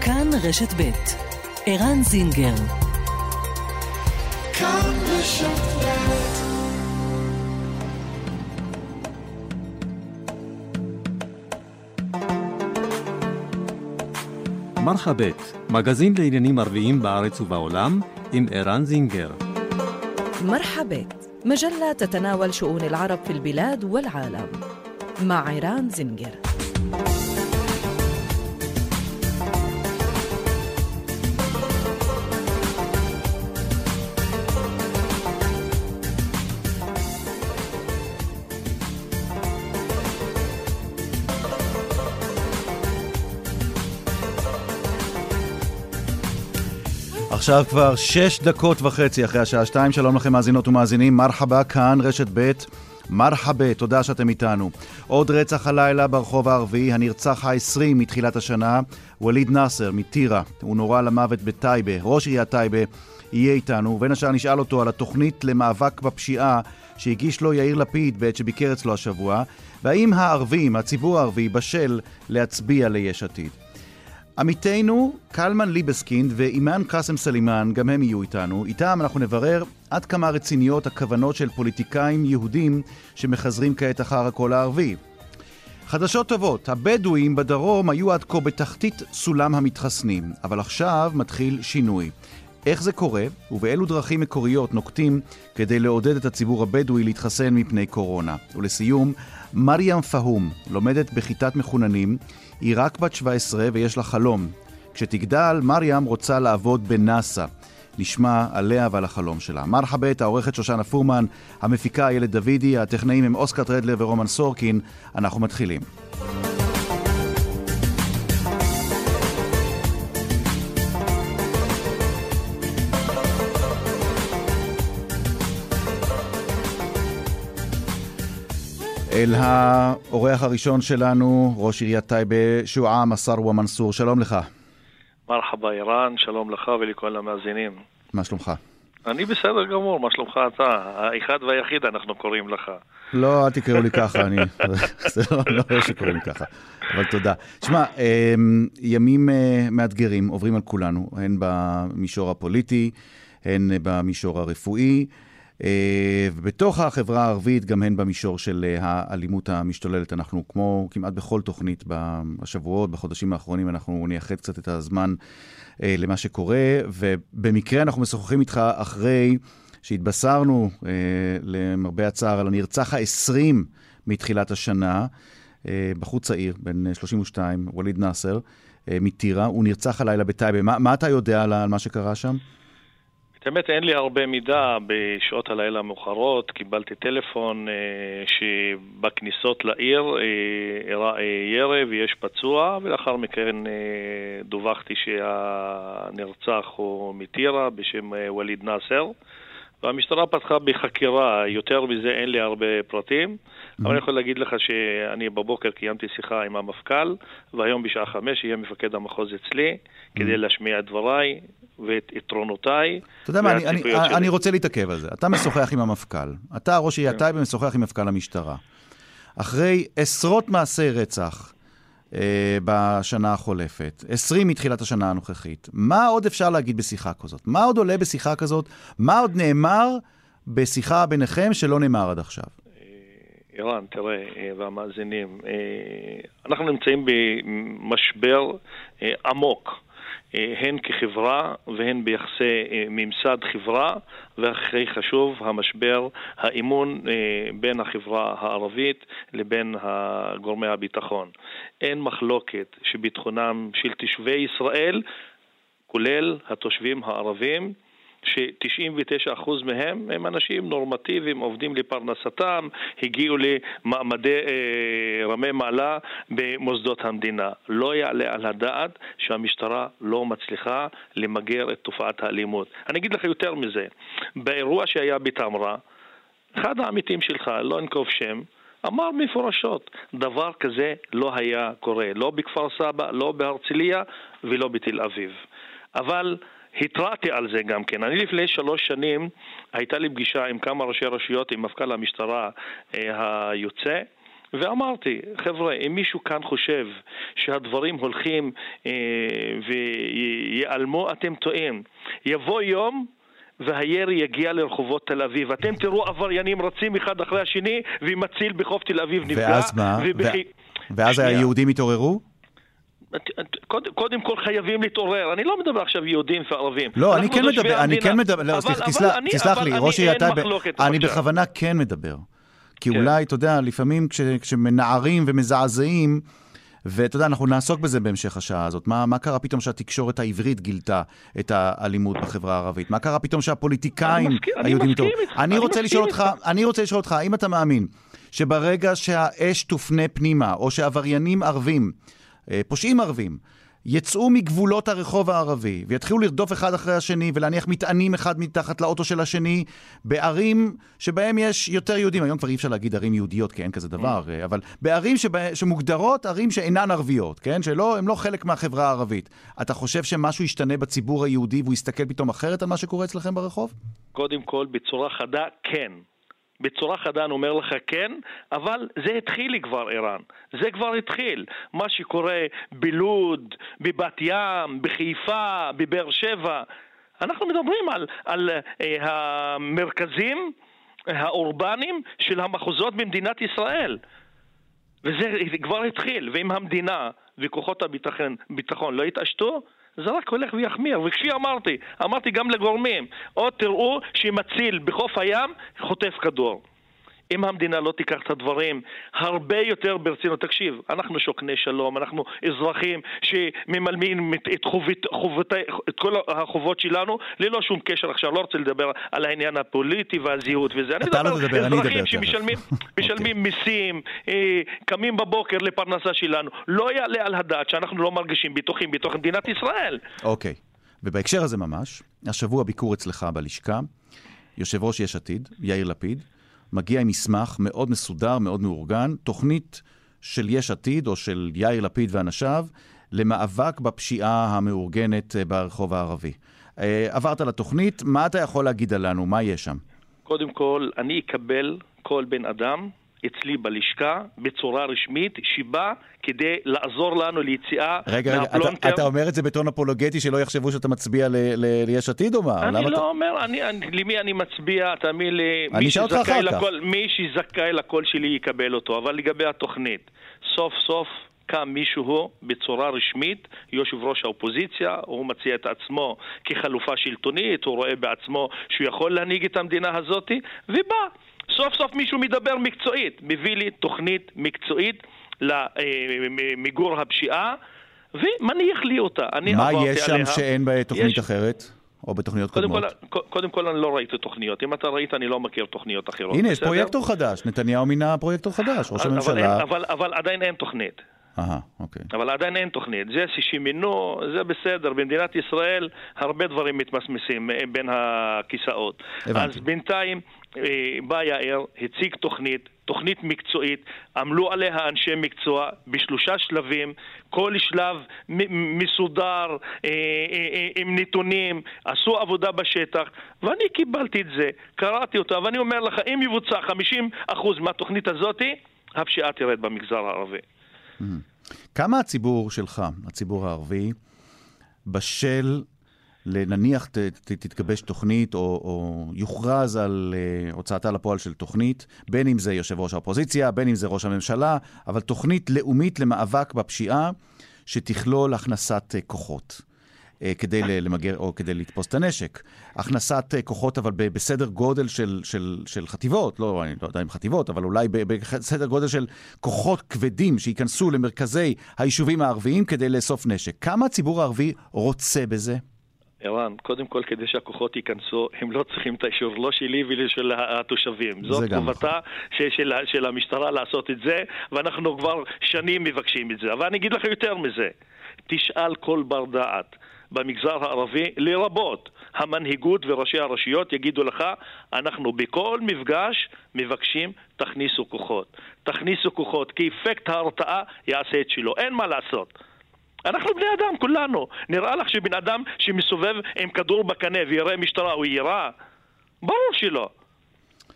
כאן רשת ב' ערן זינגר כאן רשת ב' מרחבת, מגזין לעניינים ערביים בארץ ובעולם, עם ערן זינגר. مرحبت مجلة تتناول شؤون العرب في البلاد والعالم مع عيران زنجر עכשיו כבר שש דקות וחצי אחרי השעה שתיים, שלום לכם מאזינות ומאזינים, מרחבה, כאן רשת ב', مرحبا, תודה שאתם איתנו. עוד רצח הלילה בחברה הערבית, הנרצח ה-20 מתחילת השנה, וליד נאסר מטירה, הוא נורה למוות בטייבה, ראש עיריית טייבה יהיה איתנו, ובין השאר נשאל אותו על התוכנית למאבק בפשיעה שהגיש לו יאיר לפיד בעת שביקר אצלו השבוע, והאם הערבים, הציבור הערבי, בשל להצביע ליש עתיד. עמיתינו קלמן ליבסקינד ואימאן קאסם סלימאן, גם הם יהיו איתנו. איתם אנחנו נברר עד כמה רציניות הכוונות של פוליטיקאים יהודים שמחזרים כעת אחר הקול הערבי. חדשות טובות, הבדואים בדרום היו עד כה בתחתית סולם המתחסנים, אבל עכשיו מתחיל שינוי. איך זה קורה, ובאילו דרכים מקוריות נוקטים כדי לעודד את הציבור הבדואי להתחסן מפני קורונה. ולסיום, מריאם פהום לומדת בכיתת מחוננים, היא רק בת 17 ויש לה חלום. כשתגדל, מריאם רוצה לעבוד בנאסא. נשמע עליה ועל החלום שלה. מרחבת, העורכת שושנה פורמן, המפיקה איילת דוידי, הטכנאים הם אוסקר טרדלר ורומן סורקין. אנחנו מתחילים. אל האורח הראשון שלנו, ראש עיריית טייבה, שועה מסרווה מנסור, שלום לך. מרחבה איראן, שלום לך ולכל המאזינים. מה שלומך? אני בסדר גמור, מה שלומך אתה? האחד והיחיד אנחנו קוראים לך. לא, אל תקראו לי ככה, אני... זה לא, לא שקוראים לי ככה, אבל תודה. שמע, אמ, ימים אה, מאתגרים עוברים על כולנו, הן במישור הפוליטי, הן במישור הרפואי. אה, ובתוך החברה הערבית, גם הן במישור של אה, האלימות המשתוללת. אנחנו, כמו כמעט בכל תוכנית בשבועות, בחודשים האחרונים, אנחנו נייחד קצת את הזמן אה, למה שקורה, ובמקרה אנחנו משוחחים איתך אחרי שהתבשרנו, למרבה הצער, על הנרצח ה-20 מתחילת השנה, בחור צעיר, בן 32, ווליד נאסר, מטירה. הוא נרצח הלילה בטייבה. מה, מה אתה יודע על מה שקרה שם? באמת אין לי הרבה מידע בשעות הלילה המאוחרות. קיבלתי טלפון אה, שבכניסות לעיר אה, הראה אה, ירי ויש פצוע, ולאחר מכן אה, דווחתי שהנרצח הוא מטירה בשם אה, ווליד נאסר. והמשטרה פתחה בחקירה, יותר מזה אין לי הרבה פרטים, אבל אני יכול להגיד לך שאני בבוקר קיימתי שיחה עם המפכ"ל, והיום בשעה חמש יהיה מפקד המחוז אצלי, כדי להשמיע את דבריי ואת יתרונותיי. אתה יודע מה, אני, אני, אני רוצה להתעכב על זה. אתה משוחח עם המפכ"ל, אתה ראש עיריית כן. טייבה משוחח עם מפכ"ל המשטרה. אחרי עשרות מעשי רצח, אה, בשנה החולפת, 20 מתחילת השנה הנוכחית. מה עוד אפשר להגיד בשיחה כזאת? מה עוד עולה בשיחה כזאת? מה עוד נאמר בשיחה ביניכם שלא נאמר עד עכשיו? אה, ערן, תראה, אה, והמאזינים, אנחנו נמצאים במשבר עמוק. אה, הן כחברה והן ביחסי אה, ממסד חברה, והכי חשוב, המשבר, האמון אה, בין החברה הערבית לבין גורמי הביטחון. אין מחלוקת שביטחונם של תושבי ישראל, כולל התושבים הערבים, ש-99% מהם הם אנשים נורמטיביים, עובדים לפרנסתם, הגיעו למעמדי אה, רמי מעלה במוסדות המדינה. לא יעלה על הדעת שהמשטרה לא מצליחה למגר את תופעת האלימות. אני אגיד לך יותר מזה, באירוע שהיה בתמרה, אחד העמיתים שלך, לא אנקוב שם, אמר מפורשות, דבר כזה לא היה קורה, לא בכפר סבא, לא בהרצליה ולא בתל אביב. אבל התרעתי על זה גם כן. אני לפני שלוש שנים הייתה לי פגישה עם כמה ראשי רשויות, עם מפכ"ל המשטרה אה, היוצא, ואמרתי, חבר'ה, אם מישהו כאן חושב שהדברים הולכים אה, וייעלמו, אתם טועים. יבוא יום והירי יגיע לרחובות תל אביב. אתם תראו עבריינים רצים אחד אחרי השני, ומציל בחוף תל אביב נפגע. ואז מה? ובח... ואז שנייה. היהודים התעוררו? קודם, קודם כל חייבים להתעורר. אני לא מדבר עכשיו יהודים וערבים. לא, אני כן מדבר, אני כן מדבר, לא, אבל, תסלח, אבל תסלח לי, ראש עיריית טייבה, אני בכוונה כן מדבר. כי כן. אולי, אתה יודע, לפעמים כש, כשמנערים ומזעזעים, ואתה יודע, אנחנו נעסוק בזה בהמשך השעה הזאת. מה, מה קרה פתאום שהתקשורת העברית גילתה את האלימות בחברה הערבית? מה קרה פתאום שהפוליטיקאים היהודים... אני מסכים איתך. אני רוצה לשאול אותך, אני רוצה לשאול אותך, האם אתה מאמין שברגע שהאש תופנה פנימה, או שעבריינים ערבים, פושעים ערבים, יצאו מגבולות הרחוב הערבי ויתחילו לרדוף אחד אחרי השני ולהניח מטענים אחד מתחת לאוטו של השני בערים שבהם יש יותר יהודים. היום כבר אי אפשר להגיד ערים יהודיות כי אין כזה דבר, mm. אבל בערים שבה, שמוגדרות ערים שאינן ערביות, כן? שהן לא חלק מהחברה הערבית. אתה חושב שמשהו ישתנה בציבור היהודי והוא יסתכל פתאום אחרת על מה שקורה אצלכם ברחוב? קודם כל, בצורה חדה, כן. בצורה חדה אני אומר לך כן, אבל זה התחיל כבר ערן, זה כבר התחיל. מה שקורה בלוד, בבת ים, בחיפה, בבאר שבע, אנחנו מדברים על, על אה, המרכזים האורבניים של המחוזות במדינת ישראל. וזה כבר התחיל, ואם המדינה וכוחות הביטחון לא יתעשתו, זה רק הולך ויחמיר. וכפי אמרתי, אמרתי גם לגורמים, או תראו שמציל בחוף הים חוטף כדור. אם המדינה לא תיקח את הדברים הרבה יותר ברצינות, תקשיב, אנחנו שוקני שלום, אנחנו אזרחים שממלמים את, חובית, חובית, את כל החובות שלנו ללא שום קשר עכשיו, לא רוצה לדבר על העניין הפוליטי והזהות וזה. אתה לא תדבר, אני אדבר. אזרחים שמשלמים משלמים okay. מיסים, אה, קמים בבוקר לפרנסה שלנו. לא יעלה על הדעת שאנחנו לא מרגישים בטוחים בתוך מדינת ישראל. אוקיי, okay. ובהקשר הזה ממש, השבוע ביקור אצלך בלשכה, יושב ראש יש עתיד, יאיר לפיד, מגיע עם מסמך מאוד מסודר, מאוד מאורגן, תוכנית של יש עתיד או של יאיר לפיד ואנשיו למאבק בפשיעה המאורגנת אה, ברחוב הערבי. אה, עברת לתוכנית, מה אתה יכול להגיד עלינו? מה יש שם? קודם כל, אני אקבל כל בן אדם אצלי בלשכה בצורה רשמית שבא כדי לעזור לנו ליציאה רגע, מהפלונטר. רגע, אתה, אתה אומר את זה בטון אפולוגטי שלא יחשבו שאתה מצביע ליש עתיד או מה? אני לא אתה... אומר, אני, אני, למי אני מצביע, תאמין לי, מי שזכאי, לכל, מי שזכאי לקול שלי יקבל אותו, אבל לגבי התוכנית, סוף סוף קם מישהו בצורה רשמית, יושב ראש האופוזיציה, הוא מציע את עצמו כחלופה שלטונית, הוא רואה בעצמו שהוא יכול להנהיג את המדינה הזאת, ובא. סוף סוף מישהו מדבר מקצועית, מביא לי תוכנית מקצועית למיגור הפשיעה ומניח לי אותה. מה יש שם עליה. שאין בתוכנית יש... אחרת? או בתוכניות קודם קודמות? כל, קודם כל אני לא ראיתי תוכניות. אם אתה ראית, אני לא מכיר תוכניות אחרות. הנה, יש פרויקטור חדש. נתניהו מינה פרויקטור חדש, ראש הממשלה. אבל, אבל, אבל עדיין אין תוכנית. אהה, אוקיי. אבל עדיין אין תוכנית. זה ששימינו, זה בסדר. במדינת ישראל הרבה דברים מתמסמסים בין הכיסאות. הבנתי. אז בינתיים אה, בא יאיר, הציג תוכנית, תוכנית מקצועית, עמלו עליה אנשי מקצוע בשלושה שלבים, כל שלב מסודר, אה, אה, עם נתונים, עשו עבודה בשטח, ואני קיבלתי את זה, קראתי אותו, ואני אומר לך, אם יבוצע 50% מהתוכנית הזאת, הפשיעה תרד במגזר הערבי. Mm-hmm. כמה הציבור שלך, הציבור הערבי, בשל לנניח ת, ת, תתגבש תוכנית או, או יוכרז על uh, הוצאתה לפועל של תוכנית, בין אם זה יושב ראש האופוזיציה, בין אם זה ראש הממשלה, אבל תוכנית לאומית למאבק בפשיעה שתכלול הכנסת uh, כוחות. uh, כדי למגר או כדי לתפוס את הנשק. הכנסת uh, כוחות, אבל בסדר גודל של, של, של חטיבות, לא, אני לא יודע אם חטיבות, אבל אולי בסדר גודל של כוחות כבדים שייכנסו למרכזי היישובים הערביים כדי לאסוף נשק. כמה הציבור הערבי רוצה בזה? ערן, קודם כל, כדי שהכוחות ייכנסו, הם לא צריכים את האישור, לא שלי ושל התושבים. זאת חובתה נכון. של, של המשטרה לעשות את זה, ואנחנו כבר שנים מבקשים את זה. אבל אני אגיד לך יותר מזה, תשאל כל בר דעת. במגזר הערבי, לרבות המנהיגות וראשי הרשויות, יגידו לך, אנחנו בכל מפגש מבקשים, תכניסו כוחות. תכניסו כוחות, כי אפקט ההרתעה יעשה את שלו. אין מה לעשות. אנחנו בני אדם, כולנו. נראה לך שבן אדם שמסובב עם כדור בקנה ויראה משטרה הוא יירה? ברור שלא.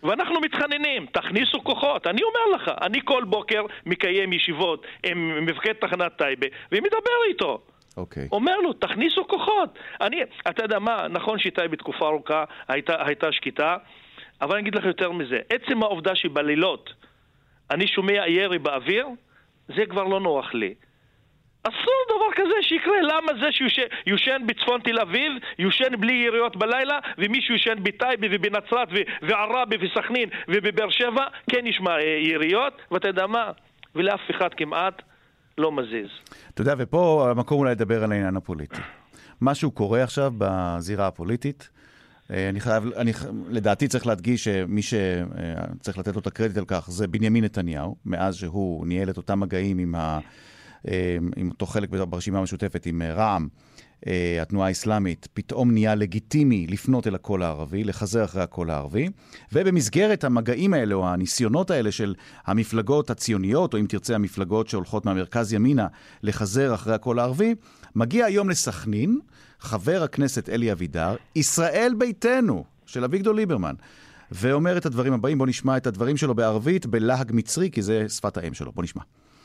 ואנחנו מתחננים, תכניסו כוחות. אני אומר לך, אני כל בוקר מקיים ישיבות עם מפקד תחנת טייבה ומדבר איתו. אוקיי. אומר לו, תכניסו כוחות. אני, אתה יודע מה, נכון שטייבה תקופה ארוכה הייתה, הייתה שקטה, אבל אני אגיד לך יותר מזה. עצם העובדה שבלילות אני שומע ירי באוויר, זה כבר לא נוח לי. אסור דבר כזה שיקרה. למה זה שיושן בצפון תל אביב, יושן בלי יריות בלילה, ומישהו יושן בטייבה ובנצרת ועראבה וסכנין ובבאר שבע, כן ישמע אה, יריות, ואתה יודע מה? ולאף אחד כמעט לא מזיז. אתה יודע, ופה המקום אולי לדבר על העניין הפוליטי. משהו קורה עכשיו בזירה הפוליטית. אה, אני חייב, אני, לדעתי צריך להדגיש שמי שצריך לתת לו את הקרדיט על כך זה בנימין נתניהו, מאז שהוא ניהל את אותם מגעים עם, ה, אה, עם אותו חלק ברשימה המשותפת, עם רע"מ, אה, התנועה האסלאמית, פתאום נהיה לגיטימי לפנות אל הקול הערבי, לחזר אחרי הקול הערבי, ובמסגרת המגעים האלה, או הניסיונות האלה של המפלגות הציוניות, או אם תרצה המפלגות שהולכות מהמרכז ימינה, לחזר אחרי הקול הערבי, מגיע היום לסכנין, חבר הכנסת אלי אבידר, ישראל ביתנו, של אביגדור ליברמן, ואומר את הדברים הבאים, בואו נשמע את הדברים שלו בערבית, בלהג מצרי, כי זה שפת האם שלו. בואו נשמע.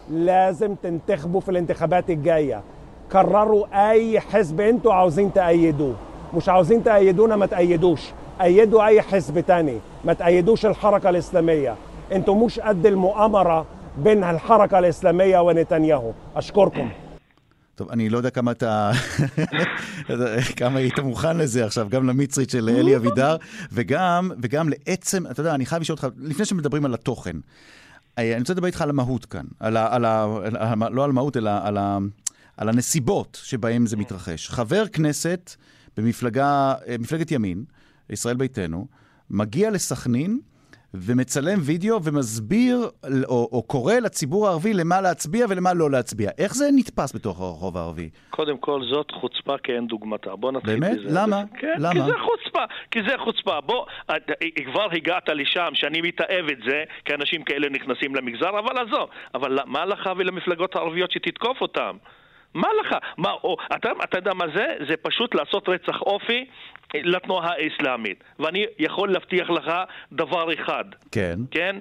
لازم تنتخبوا في الانتخابات الجايه قرروا اي حزب انتوا عاوزين تأيدوه مش عاوزين تأيدونا ما تأيدوش أيدوا أي حزب تاني ما تأيدوش الحركة الإسلامية انتوا مش قد المؤامرة بين الحركة الإسلامية ونتنياهو أشكركم טוב, אני לא יודע כמה אתה... כמה היית מוכן לזה עכשיו, גם למצרית של אלי אבידר, וגם, וגם לעצם, אתה יודע, אני חייב לשאול אותך, לפני שמדברים על התוכן, אני רוצה לדבר איתך על המהות כאן, על ה, על ה, על ה, לא על מהות, אלא על, ה, על הנסיבות שבהן זה מתרחש. חבר כנסת במפלגה, מפלגת ימין, ישראל ביתנו, מגיע לסכנין ומצלם וידאו ומסביר או, או קורא לציבור הערבי למה להצביע ולמה לא להצביע. איך זה נתפס בתוך הרחוב הערבי? קודם כל, זאת חוצפה כי אין דוגמתה. בוא נתחיל באמת? בזה. למה? כן, למה? כי זה חוצפה. כי זה חוצפה. בוא, את- כבר הגעת לשם, שאני מתעב את זה, כי אנשים כאלה נכנסים למגזר, אבל עזוב. אבל מה לך ולמפלגות הערביות שתתקוף אותם? מה לך? מה, או, אתה, אתה יודע מה זה? זה פשוט לעשות רצח אופי לתנועה האסלאמית. ואני יכול להבטיח לך דבר אחד. כן. כן?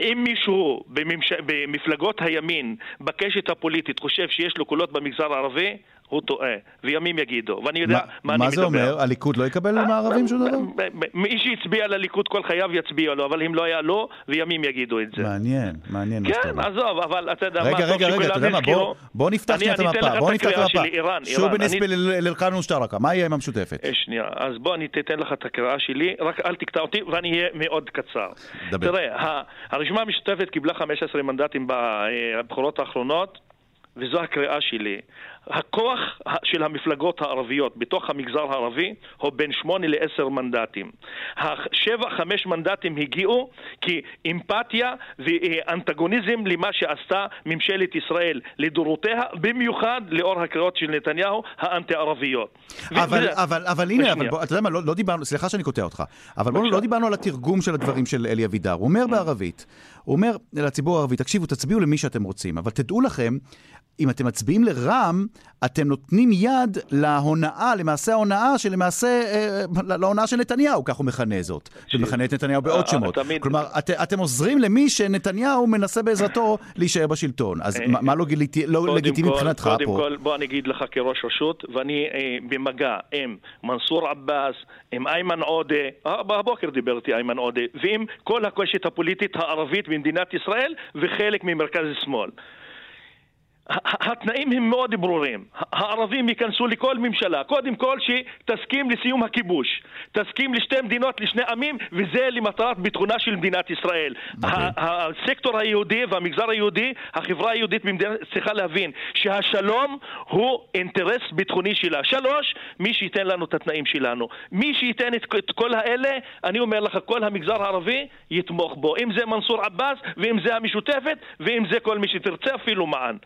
אם מישהו בממש... במפלגות הימין, בקשת הפוליטית, חושב שיש לו קולות במגזר הערבי, הוא טועה, וימים יגידו. ואני יודע מה, מה, אני מה זה מדבר. אומר? הליכוד לא יקבל מהערבים שום דבר? מי שהצביע לליכוד כל חייו יצביע לו, אבל אם לא היה לו, וימים יגידו את זה. מעניין, מעניין מה שאתה כן, אומר. עזוב, אבל אתה יודע מה, רגע, רגע, רגע, אתה יודע מה. בוא- בוא נפתח שנייה את המפה, בוא נפתח את המפה. שוב בנספי לאלקאן ושטרקה, מה יהיה עם המשותפת? אה, שנייה, אז בוא אני אתן לך את הקריאה שלי, רק אל תקטע אותי ואני אהיה מאוד קצר. דבר. תראה, הרשימה המשותפת קיבלה 15 מנדטים בבחירות האחרונות, וזו הקריאה שלי. הכוח של המפלגות הערביות בתוך המגזר הערבי הוא בין 8 ל-10 מנדטים. השבע, חמש מנדטים הגיעו כי אמפתיה ואנטגוניזם למה שעשתה ממשלת ישראל לדורותיה, במיוחד לאור הקריאות של נתניהו האנטי-ערביות. אבל, וזה- אבל, אבל הנה, אבל. בוא, אתה יודע מה, לא, לא דיברנו, סליחה שאני קוטע אותך, אבל בוא, בבקשה. לא דיברנו על התרגום של הדברים של אלי אבידר. הוא אומר בערבית, הוא אומר לציבור הערבי, תקשיבו, תצביעו למי שאתם רוצים, אבל תדעו לכם, אם אתם מצביעים לרע"מ, אתם נותנים יד להונאה, למעשה ההונאה שלמעשה, אה, להונאה של נתניהו, כך הוא מכנה זאת. הוא מכנה את נתניהו בעוד אה, שמות. תמיד- כלומר, את, אתם עוזרים למי שנתניהו מנסה בעזרתו להישאר בשלטון. אז אה, מה, מה לא, גיליתי, לא קודם לגיטימי מבחינתך קודם פה? כל, בוא אני אגיד לך כראש רשות, ואני אה, במגע עם מנסור עבאס, עם איימן עודה, אה, הבוקר דיבר איתי איימן עודה, ועם כל הקשת הפוליטית הערבית במדינת ישראל, וחלק ממרכז שמאל. התנאים הם מאוד ברורים. הערבים ייכנסו לכל ממשלה, קודם כל שתסכים לסיום הכיבוש, תסכים לשתי מדינות לשני עמים, וזה למטרת ביטחונה של מדינת ישראל. ה- הסקטור היהודי והמגזר היהודי, החברה היהודית במדינת צריכה להבין שהשלום הוא אינטרס ביטחוני שלה. שלוש, מי שייתן לנו את התנאים שלנו. מי שייתן את כל האלה, אני אומר לך, כל המגזר הערבי יתמוך בו. אם זה מנסור עבאס, ואם זה המשותפת, ואם זה כל מי שתרצה, אפילו מען.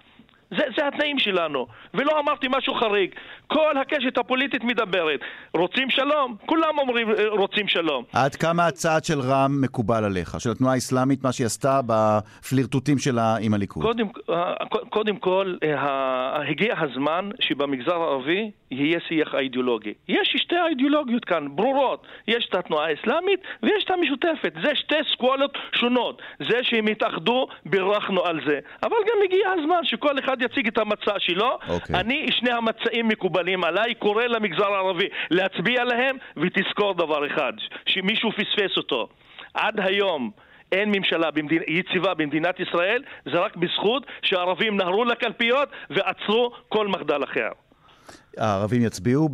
זה, זה התנאים שלנו. ולא אמרתי משהו חריג. כל הקשת הפוליטית מדברת. רוצים שלום? כולם אומרים אה, רוצים שלום. עד כמה הצעד של רע"מ מקובל עליך? של התנועה האסלאמית, מה שהיא עשתה בפלירטוטים שלה עם הליכוד? קודם, אה, קודם כל, אה, הגיע הזמן שבמגזר הערבי יהיה שיח אידיאולוגי. יש שתי אידיאולוגיות כאן, ברורות. יש את התנועה האסלאמית ויש את המשותפת. זה שתי סקולות שונות. זה שהם התאחדו, בירכנו על זה. אבל גם הגיע הזמן שכל אחד יציג את המצע שלו. Okay. אוקיי. אני, שני המצעים מקובלים עליי, קורא למגזר הערבי להצביע להם, ותזכור דבר אחד, שמישהו פספס אותו. עד היום אין ממשלה במדינ... יציבה במדינת ישראל, זה רק בזכות שהערבים נהרו לקלפיות ועצרו כל מחדל אחר. הערבים יצביעו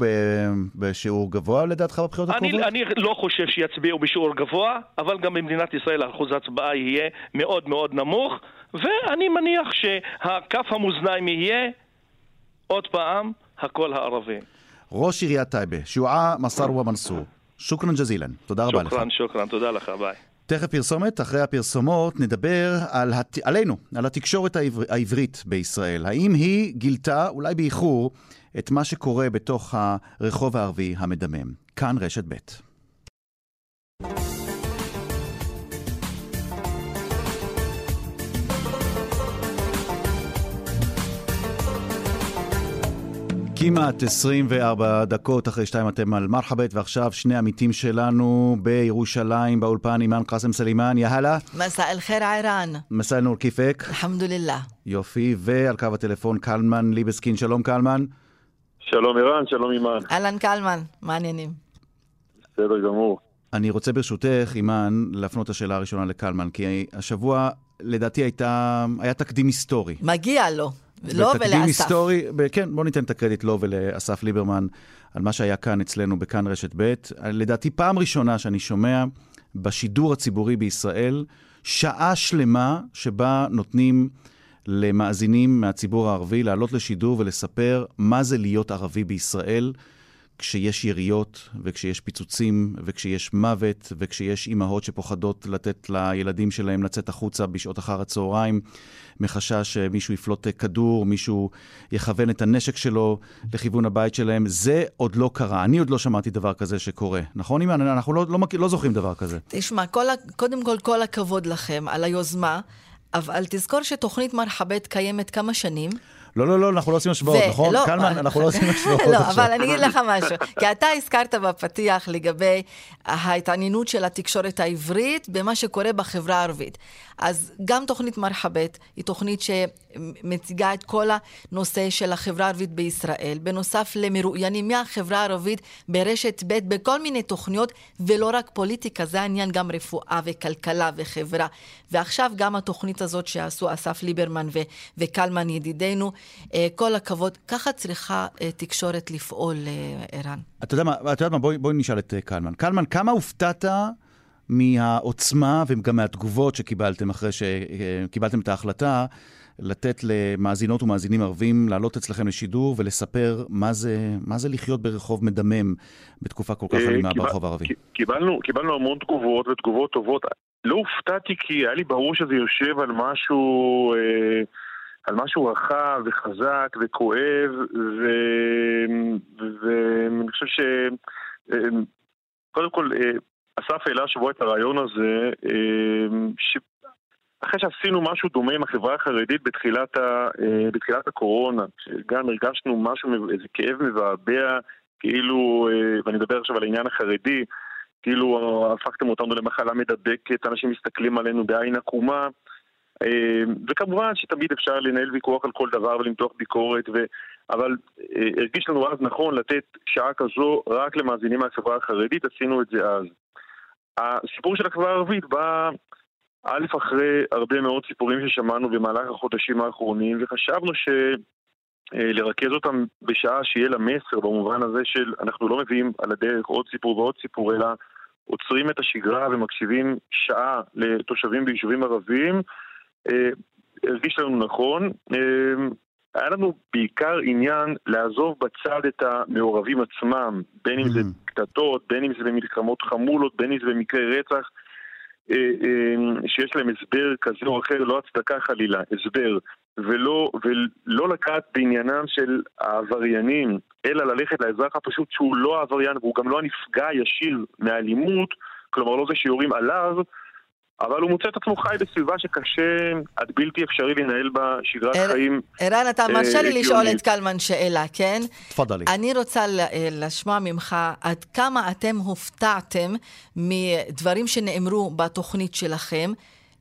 בשיעור גבוה לדעתך בבחירות הקרובות? אני לא חושב שיצביעו בשיעור גבוה, אבל גם במדינת ישראל אחוז ההצבעה יהיה מאוד מאוד נמוך, ואני מניח שהכף המאזניים יהיה, עוד פעם, הקול הערבי. ראש עיריית טייבה, שועה מסארווה מנסור, שוכרן ג'זילן, תודה רבה לך. שוכרן, שוכרן, תודה לך, ביי. תכף פרסומת, אחרי הפרסומות נדבר על הת... עלינו, על התקשורת העבר... העברית בישראל. האם היא גילתה, אולי באיחור, את מה שקורה בתוך הרחוב הערבי המדמם. כאן רשת ב'. כמעט 24 דקות אחרי שתיים אתם על מרחאבית, ועכשיו שני עמיתים שלנו בירושלים, באולפן, אימאן קאסם סלימאן, يا هلا. مساء الخير ערן. مساء النور كيفك. الحمد لله. יופי, ועל קו הטלפון קלמן ליבסקינד, שלום קלמן. שלום ערן, שלום אימאן. אהלן קלמן, מה העניינים? בסדר גמור. אני רוצה ברשותך, אימאן, להפנות את השאלה הראשונה לקלמן, כי השבוע לדעתי הייתה, היה תקדים היסטורי. מגיע לו. לו ולאסף. תקדים היסטורי, כן, בוא ניתן את הקרדיט לו ולאסף ליברמן על מה שהיה כאן אצלנו בכאן רשת ב'. לדעתי פעם ראשונה שאני שומע בשידור הציבורי בישראל שעה שלמה שבה נותנים למאזינים מהציבור הערבי לעלות לשידור ולספר מה זה להיות ערבי בישראל. כשיש יריות, וכשיש פיצוצים, וכשיש מוות, וכשיש אימהות שפוחדות לתת לילדים שלהם לצאת החוצה בשעות אחר הצהריים, מחשש שמישהו יפלוט כדור, מישהו יכוון את הנשק שלו לכיוון הבית שלהם. זה עוד לא קרה. אני עוד לא שמעתי דבר כזה שקורה. נכון, אימן? אנחנו לא, לא, לא זוכרים דבר כזה. תשמע, כל, קודם כל, כל הכבוד לכם על היוזמה, אבל תזכור שתוכנית מרחבת קיימת כמה שנים. לא, לא, לא, אנחנו לא עושים השוואות, נכון? לא, קלמן, אנחנו לא עושים השוואות לא, אבל אני אגיד לך משהו. כי אתה הזכרת בפתיח לגבי ההתעניינות של התקשורת העברית במה שקורה בחברה הערבית. אז גם תוכנית מרחבת היא תוכנית שמציגה את כל הנושא של החברה הערבית בישראל, בנוסף למרואיינים מהחברה הערבית ברשת ב' בכל מיני תוכניות, ולא רק פוליטיקה, זה העניין גם רפואה וכלכלה וחברה. ועכשיו גם התוכנית הזאת שעשו אסף ליברמן ו- וקלמן ידידנו, אה, כל הכבוד. ככה צריכה אה, תקשורת לפעול, אה, ערן. אתה יודע מה, אתה יודע מה בואי, בואי נשאל את קלמן. קלמן, כמה הופתעת מהעוצמה וגם מהתגובות שקיבלתם אחרי שקיבלתם את ההחלטה לתת למאזינות ומאזינים ערבים לעלות אצלכם לשידור ולספר מה זה, מה זה לחיות ברחוב מדמם בתקופה כל כך אלימה ברחוב הערבי. קיבלנו, קיבלנו המון תגובות ותגובות טובות. לא הופתעתי כי היה לי ברור שזה יושב על משהו... אה... על משהו רחב וחזק וכואב, ואני חושב ש... אה, קודם כל, אה, אסף העלה השבוע את הרעיון הזה, אה, ש... אחרי שעשינו משהו דומה עם החברה החרדית בתחילת, ה... בתחילת הקורונה, שגם הרגשנו משהו, איזה כאב מבעבע, כאילו, ואני מדבר עכשיו על העניין החרדי, כאילו הפכתם אותנו למחלה מדבקת, אנשים מסתכלים עלינו בעין עקומה. אמ, וכמובן שתמיד אפשר לנהל ויכוח על כל דבר ולמתוח ביקורת, ו... אבל אה, הרגיש לנו אז נכון לתת שעה כזו רק למאזינים מהחברה החרדית, עשינו את זה אז. הסיפור של החברה הערבית בא א', אחרי הרבה מאוד סיפורים ששמענו במהלך החודשים האחרונים, וחשבנו ש... אה, לרכז אותם בשעה שיהיה לה מסר במובן הזה של אנחנו לא מביאים על הדרך עוד סיפור ועוד סיפור, אלא עוצרים את השגרה ומקשיבים שעה לתושבים ביישובים ערביים הרגיש לנו נכון. אה, היה לנו בעיקר עניין לעזוב בצד את המעורבים עצמם, בין אם זה mm-hmm. קטטות, בין אם זה במלחמות חמולות, בין אם זה במקרי רצח, אה, שיש להם הסבר כזה או אחר, לא הצדקה חלילה, הסבר. ולא, ולא לגעת בעניינם של העבריינים, אלא ללכת לאזרח הפשוט שהוא לא העבריין והוא גם לא הנפגע הישיר מהאלימות, כלומר לא זה שיורים עליו, אבל הוא מוצא את עצמו חי בסביבה שקשה עד בלתי אפשרי לנהל בה שגרת ער- חיים. ערן, אתה אה, מרשה לי לשאול. את קלמן שאלה, כן? תפאדלי. אני רוצה אה, לשמוע ממך עד כמה אתם הופתעתם מדברים שנאמרו בתוכנית שלכם,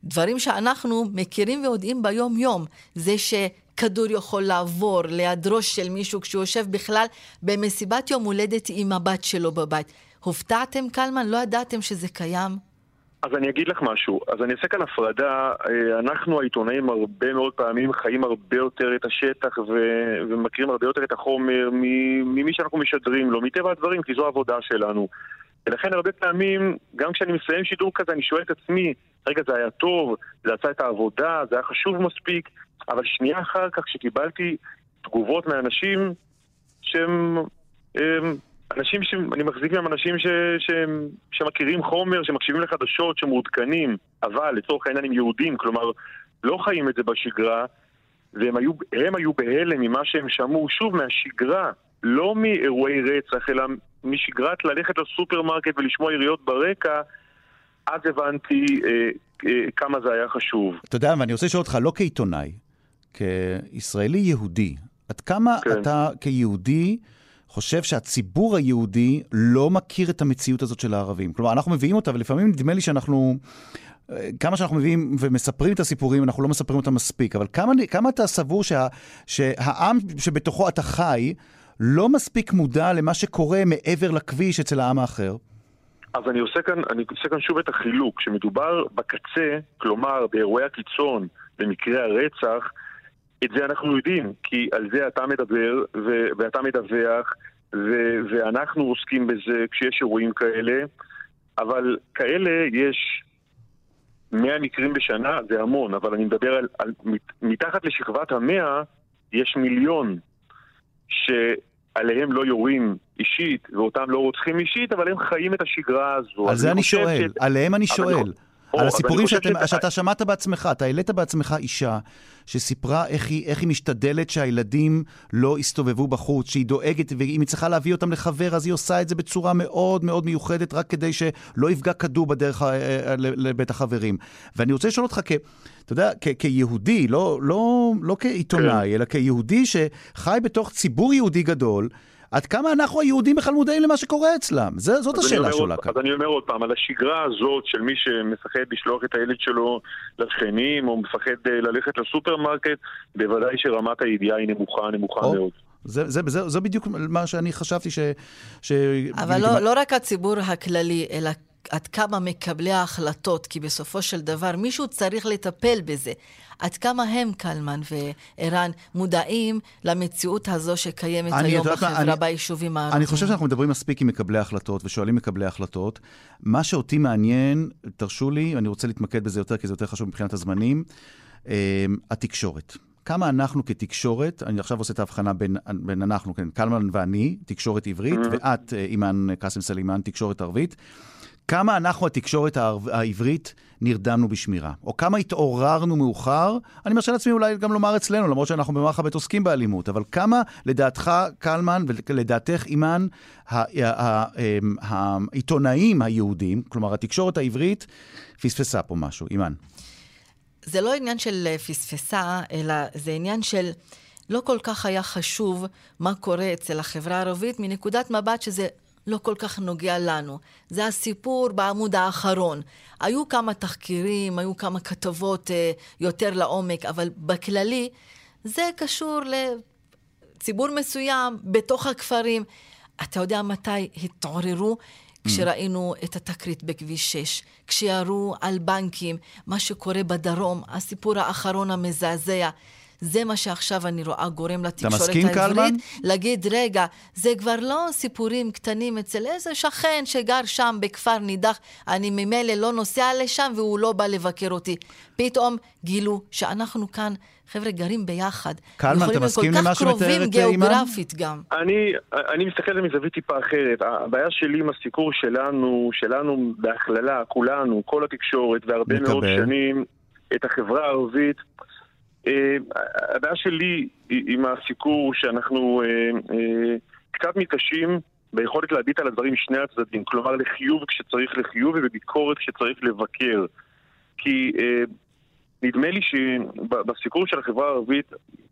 דברים שאנחנו מכירים ויודעים ביום-יום. זה שכדור יכול לעבור ליד ראש של מישהו כשהוא יושב בכלל במסיבת יום הולדת עם הבת שלו בבית. הופתעתם, קלמן? לא ידעתם שזה קיים? אז אני אגיד לך משהו. אז אני אעשה כאן הפרדה. אה, אנחנו העיתונאים הרבה מאוד פעמים חיים הרבה יותר את השטח ו- ומכירים הרבה יותר את החומר ממי שאנחנו משדרים לו, מטבע הדברים, כי זו העבודה שלנו. ולכן הרבה פעמים, גם כשאני מסיים שידור כזה, אני שואל את עצמי, רגע, זה היה טוב, זה עשה את העבודה, זה היה חשוב מספיק, אבל שנייה אחר כך, כשקיבלתי תגובות מאנשים שהם... הם, אנשים שאני מחזיק מהם אנשים ש, ש, שמכירים חומר, שמקשיבים לחדשות, שמעודכנים, אבל לצורך העניין הם יהודים, כלומר לא חיים את זה בשגרה, והם היו, הם היו בהלם ממה שהם שמעו, שוב, מהשגרה, לא מאירועי רצח, אלא משגרת ללכת לסופרמרקט ולשמוע יריות ברקע, אז הבנתי אה, אה, כמה זה היה חשוב. אתה יודע, ואני רוצה לשאול אותך, לא כעיתונאי, כישראלי יהודי, עד כמה כן. אתה כיהודי חושב שהציבור היהודי לא מכיר את המציאות הזאת של הערבים? כלומר, אנחנו מביאים אותה, ולפעמים נדמה לי שאנחנו... אה, כמה שאנחנו מביאים ומספרים את הסיפורים, אנחנו לא מספרים אותם מספיק, אבל כמה, כמה אתה סבור שה, שהעם שבתוכו אתה חי לא מספיק מודע למה שקורה מעבר לכביש אצל העם האחר? אז אני עושה כאן, אני עושה כאן שוב את החילוק. כשמדובר בקצה, כלומר באירועי הקיצון, במקרי הרצח, את זה אנחנו יודעים, כי על זה אתה מדבר ו- ואתה מדווח, ו- ואנחנו עוסקים בזה כשיש אירועים כאלה, אבל כאלה יש 100 מקרים בשנה, זה המון, אבל אני מדבר על, על מת- מתחת לשכבת המאה יש מיליון שעליהם לא יורים אישית, ואותם לא רוצחים אישית, אבל הם חיים את השגרה הזו. על זה אני חושב שואל, ש- עליהם אני אבל שואל. לא- או, על הסיפורים שאתם, שזה- שאתה שמעת בעצמך, אתה העלית בעצמך אישה שסיפרה איך היא, איך היא משתדלת שהילדים לא יסתובבו בחוץ, שהיא דואגת, ואם היא צריכה להביא אותם לחבר, אז היא עושה את זה בצורה מאוד מאוד מיוחדת, רק כדי שלא יפגע כדור בדרך ה- אה, ל- לבית החברים. ואני רוצה לשאול אותך, כ, אתה יודע, כ, כיהודי, לא, לא, לא כעיתונאי, כן. אלא כיהודי שחי בתוך ציבור יהודי גדול, עד כמה אנחנו היהודים בכלל מודעים למה שקורה אצלם? זה, זאת השאלה שעולה כאן. אז אני אומר עוד פעם, על השגרה הזאת של מי שמפחד לשלוח את הילד שלו לשכנים, או מפחד אה, ללכת לסופרמרקט, בוודאי שרמת הידיעה היא נמוכה, נמוכה או. מאוד. זה, זה, זה, זה בדיוק מה שאני חשבתי ש... ש... אבל לא, לא רק הציבור הכללי, אלא עד כמה מקבלי ההחלטות, כי בסופו של דבר מישהו צריך לטפל בזה. עד כמה הם, קלמן וערן, מודעים למציאות הזו שקיימת אני היום בחברה אני- ביישובים הערביים. אני חושב שאנחנו מדברים מספיק עם מקבלי החלטות ושואלים מקבלי החלטות. מה שאותי מעניין, תרשו לי, אני רוצה להתמקד בזה יותר, כי זה יותר חשוב מבחינת הזמנים, אה, התקשורת. כמה אנחנו כתקשורת, אני עכשיו עושה את ההבחנה בין, בין אנחנו, כן, קלמן ואני, תקשורת עברית, ואת, אה, אימאן קאסם סלימאן, תקשורת ערבית. כמה אנחנו, התקשורת העברית, נרדמנו בשמירה, או כמה התעוררנו מאוחר, אני מרשה לעצמי אולי גם לומר אצלנו, למרות שאנחנו במערך הבית עוסקים באלימות, אבל כמה לדעתך, קלמן, ולדעתך, אימאן, אמ, העיתונאים היהודים, כלומר התקשורת העברית, פספסה פה משהו, אימאן. זה לא עניין של אה, פספסה, אלא זה עניין של לא כל כך היה חשוב מה קורה אצל החברה הערבית מנקודת מבט שזה לא כל כך נוגע לנו. זה הסיפור בעמוד האחרון. היו כמה תחקירים, היו כמה כתבות אה, יותר לעומק, אבל בכללי זה קשור לציבור מסוים בתוך הכפרים. אתה יודע מתי התעוררו? כשראינו את התקרית בכביש 6, כשירו על בנקים, מה שקורה בדרום, הסיפור האחרון המזעזע. זה מה שעכשיו אני רואה גורם לתקשורת מסכים, העברית. קלמן? להגיד, רגע, זה כבר לא סיפורים קטנים אצל איזה שכן שגר שם בכפר נידח, אני ממילא לא נוסע לשם והוא לא בא לבקר אותי. פתאום גילו שאנחנו כאן, חבר'ה, גרים ביחד. קלמן, אתה יכולים להיות מסכים כל למה כך שמתארת, קרובים אימאן? גיאוגרפית גם. אני, אני מסתכל על זה מזווית טיפה אחרת. הבעיה שלי עם הסיפור שלנו, שלנו בהכללה, כולנו, כל התקשורת, והרבה מקבל. מאוד שנים, את החברה הערבית, הבעיה שלי עם הסיקור שאנחנו קצת מתקשים ביכולת להביט על הדברים משני הצדדים, כלומר לחיוב כשצריך לחיוב ובביקורת כשצריך לבקר. כי נדמה לי שבסיקור של החברה הערבית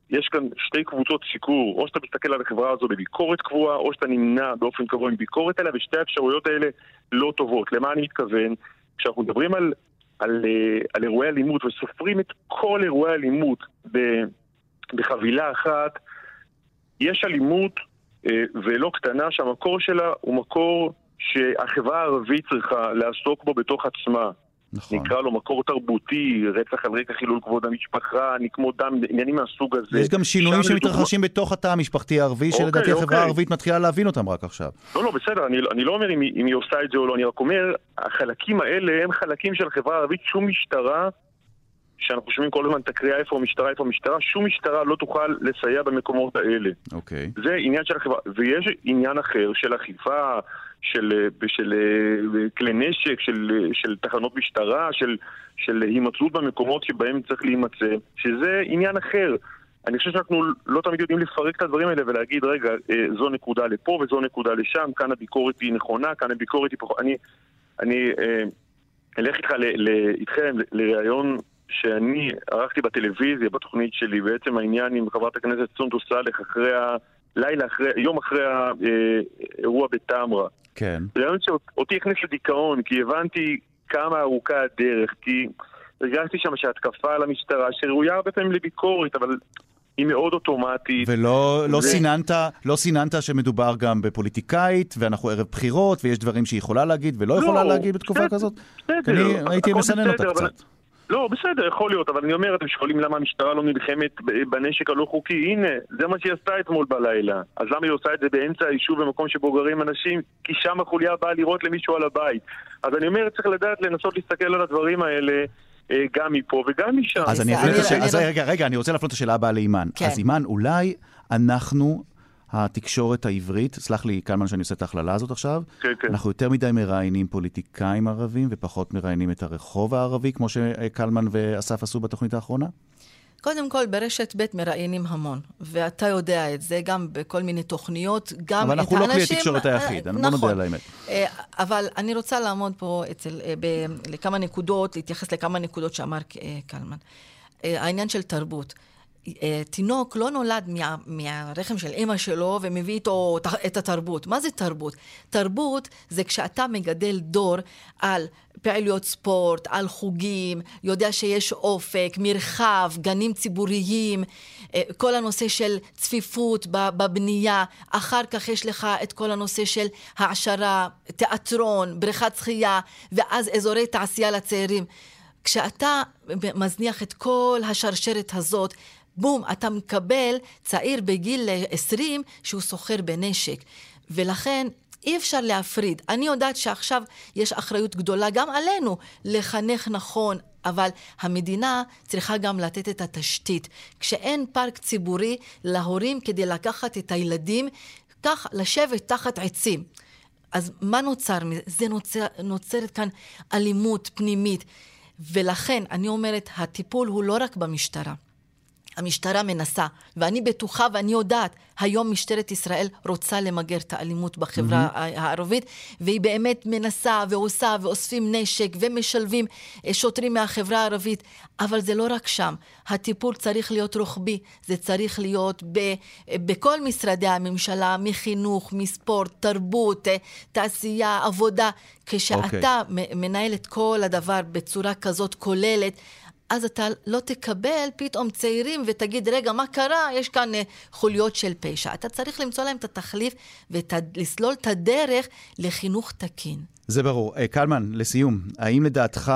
יש כאן שתי קבוצות סיקור, או שאתה מסתכל על החברה הזו בביקורת קבועה, או שאתה נמנע באופן קבוע עם ביקורת עליה, ושתי האפשרויות האלה לא טובות. למה אני מתכוון? כשאנחנו מדברים על, על, אה, על אירועי אלימות וסופרים את כל אירועי האלימות בחבילה אחת, יש אלימות אה, ולא קטנה שהמקור שלה הוא מקור שהחברה הערבית צריכה לעסוק בו בתוך עצמה. נכון. נקרא לו מקור תרבותי, רצח על רקע חילול כבוד המשפחה, נקמות דם, עניינים מהסוג הזה. יש גם שינויים שמתרחשים לדוגמה... בתוך התא המשפחתי הערבי, אוקיי, שלדעתי אוקיי. החברה הערבית מתחילה להבין אותם רק עכשיו. לא, לא, בסדר, אני, אני לא אומר אם, אם היא עושה את זה או לא, אני רק אומר, החלקים האלה הם חלקים של החברה הערבית, שום משטרה שאנחנו שומעים כל הזמן תקריאה איפה המשטרה, איפה המשטרה, שום משטרה לא תוכל לסייע במקומות האלה. אוקיי. Okay. זה עניין של החברה. ויש עניין אחר של אכיפה, של, של אה, כלי נשק, של, של תחנות משטרה, של, של הימצאות במקומות שבהם צריך להימצא, שזה עניין אחר. אני חושב שאנחנו לא תמיד יודעים לפרק את הדברים האלה ולהגיד, רגע, אה, זו נקודה לפה וזו נקודה לשם, כאן הביקורת היא נכונה, כאן הביקורת היא פחות... אני, אני אה, אלך איתך ל, ל, איתכם לראיון שאני ערכתי בטלוויזיה, בתוכנית שלי, בעצם העניין עם חברת הכנסת סונדוס סאלח אחרי הלילה, אחרי, יום אחרי האירוע בטמרה. כן. זה רעיון שאותי הכניס לדיכאון, כי הבנתי כמה ארוכה הדרך, כי הרגשתי שם שהתקפה על המשטרה, שראויה הרבה פעמים לביקורת, אבל היא מאוד אוטומטית. ולא לא ו... סיננת, לא סיננת שמדובר גם בפוליטיקאית, ואנחנו ערב בחירות, ויש דברים שהיא יכולה להגיד ולא לא, יכולה להגיד בתקופה בסדר, כזאת? בסדר. אני הייתי מסנן אותה קצת. אבל... לא, בסדר, יכול להיות, אבל אני אומר, אתם שואלים למה המשטרה לא נלחמת בנשק הלא חוקי? הנה, זה מה שהיא עשתה אתמול בלילה. אז למה היא עושה את זה באמצע היישוב במקום שבו גרים אנשים? כי שם החוליה באה לירות למישהו על הבית. אז אני אומר, צריך לדעת לנסות להסתכל על הדברים האלה. אה, גם מפה וגם משם. אז אני אפנה את השאלה, אז רגע, רגע, אני רוצה להפנות את השאלה הבאה לאימאן. כן. אז אימאן, אולי אנחנו התקשורת העברית, סלח לי קלמן שאני עושה את ההכללה הזאת עכשיו, כן, כן. אנחנו יותר מדי מראיינים פוליטיקאים ערבים ופחות מראיינים את הרחוב הערבי, כמו שקלמן ואסף עשו בתוכנית האחרונה? קודם כל, ברשת ב' מראיינים המון, ואתה יודע את זה גם בכל מיני תוכניות, גם את האנשים... אבל אנחנו לא כלי התקשורת היחיד, נכון. בוא נודה על האמת. אה, אבל אני רוצה לעמוד פה אצל, אה, ב, לכמה נקודות, להתייחס לכמה נקודות שאמר אה, קלמן. העניין של תרבות. אה, תינוק לא נולד מה, מהרחם של אימא שלו ומביא איתו את התרבות. מה זה תרבות? תרבות זה כשאתה מגדל דור על פעילויות ספורט, על חוגים, יודע שיש אופק, מרחב, גנים ציבוריים, אה, כל הנושא של צפיפות בבנייה, אחר כך יש לך את כל הנושא של העשרה, תיאטרון, בריכת שחייה, ואז אזורי תעשייה לצעירים. כשאתה מזניח את כל השרשרת הזאת, בום, אתה מקבל צעיר בגיל 20 שהוא סוחר בנשק. ולכן אי אפשר להפריד. אני יודעת שעכשיו יש אחריות גדולה גם עלינו לחנך נכון, אבל המדינה צריכה גם לתת את התשתית. כשאין פארק ציבורי להורים כדי לקחת את הילדים, כך לשבת תחת עצים. אז מה נוצר מזה? זה נוצר, נוצרת כאן אלימות פנימית. ולכן, אני אומרת, הטיפול הוא לא רק במשטרה. המשטרה מנסה, ואני בטוחה ואני יודעת, היום משטרת ישראל רוצה למגר את האלימות בחברה mm-hmm. הערבית, והיא באמת מנסה ועושה ואוספים נשק ומשלבים אה, שוטרים מהחברה הערבית, אבל זה לא רק שם. הטיפול צריך להיות רוחבי, זה צריך להיות ב, בכל משרדי הממשלה, מחינוך, מספורט, תרבות, אה, תעשייה, עבודה. כשאתה okay. אוקיי. מנהל את כל הדבר בצורה כזאת כוללת, אז אתה לא תקבל פתאום צעירים ותגיד, רגע, מה קרה? יש כאן אה, חוליות של פשע. אתה צריך למצוא להם את התחליף ולסלול את הדרך לחינוך תקין. זה ברור. אה, קלמן, לסיום, האם לדעתך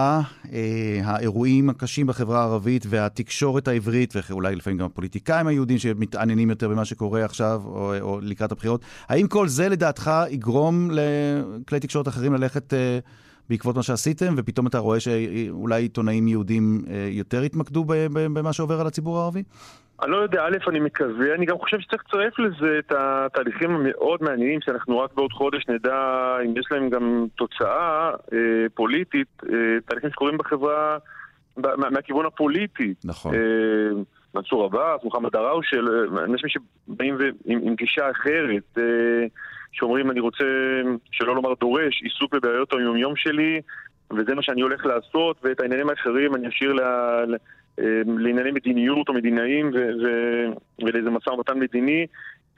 אה, האירועים הקשים בחברה הערבית והתקשורת העברית, ואולי לפעמים גם הפוליטיקאים היהודים שמתעניינים יותר במה שקורה עכשיו או, או לקראת הבחירות, האם כל זה לדעתך יגרום לכלי תקשורת אחרים ללכת... אה, בעקבות מה שעשיתם, ופתאום אתה רואה שאולי עיתונאים יהודים אה, יותר התמקדו במה שעובר על הציבור הערבי? אני לא יודע, א', אני מקווה, אני גם חושב שצריך לצרף לזה את התהליכים המאוד מעניינים, שאנחנו רק בעוד חודש נדע אם יש להם גם תוצאה אה, פוליטית, אה, תהליכים שקורים בחברה מה, מהכיוון הפוליטי. נכון. אה, מנסור עבאס, מוחמד דראוש, אנשים שבאים עם, עם גישה אחרת, שאומרים אני רוצה, שלא לומר דורש, עיסוק בבעיות היומיום שלי, וזה מה שאני הולך לעשות, ואת העניינים האחרים אני אשאיר ל... לענייני מדיניות או מדינאים ולאיזה משא ומתן מדיני.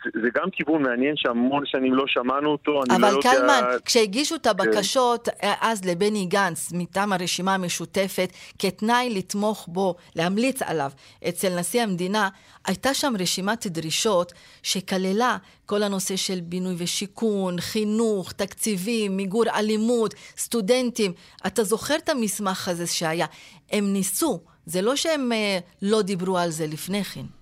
זה גם כיוון מעניין שהמון שנים לא שמענו אותו, אני לא יודע... אבל קלמן, כשהגישו את הבקשות כן. אז לבני גנץ מטעם הרשימה המשותפת כתנאי לתמוך בו, להמליץ עליו אצל נשיא המדינה, הייתה שם רשימת דרישות שכללה כל הנושא של בינוי ושיכון, חינוך, תקציבים, מיגור אלימות, סטודנטים. אתה זוכר את המסמך הזה שהיה? הם ניסו, זה לא שהם אה, לא דיברו על זה לפני כן.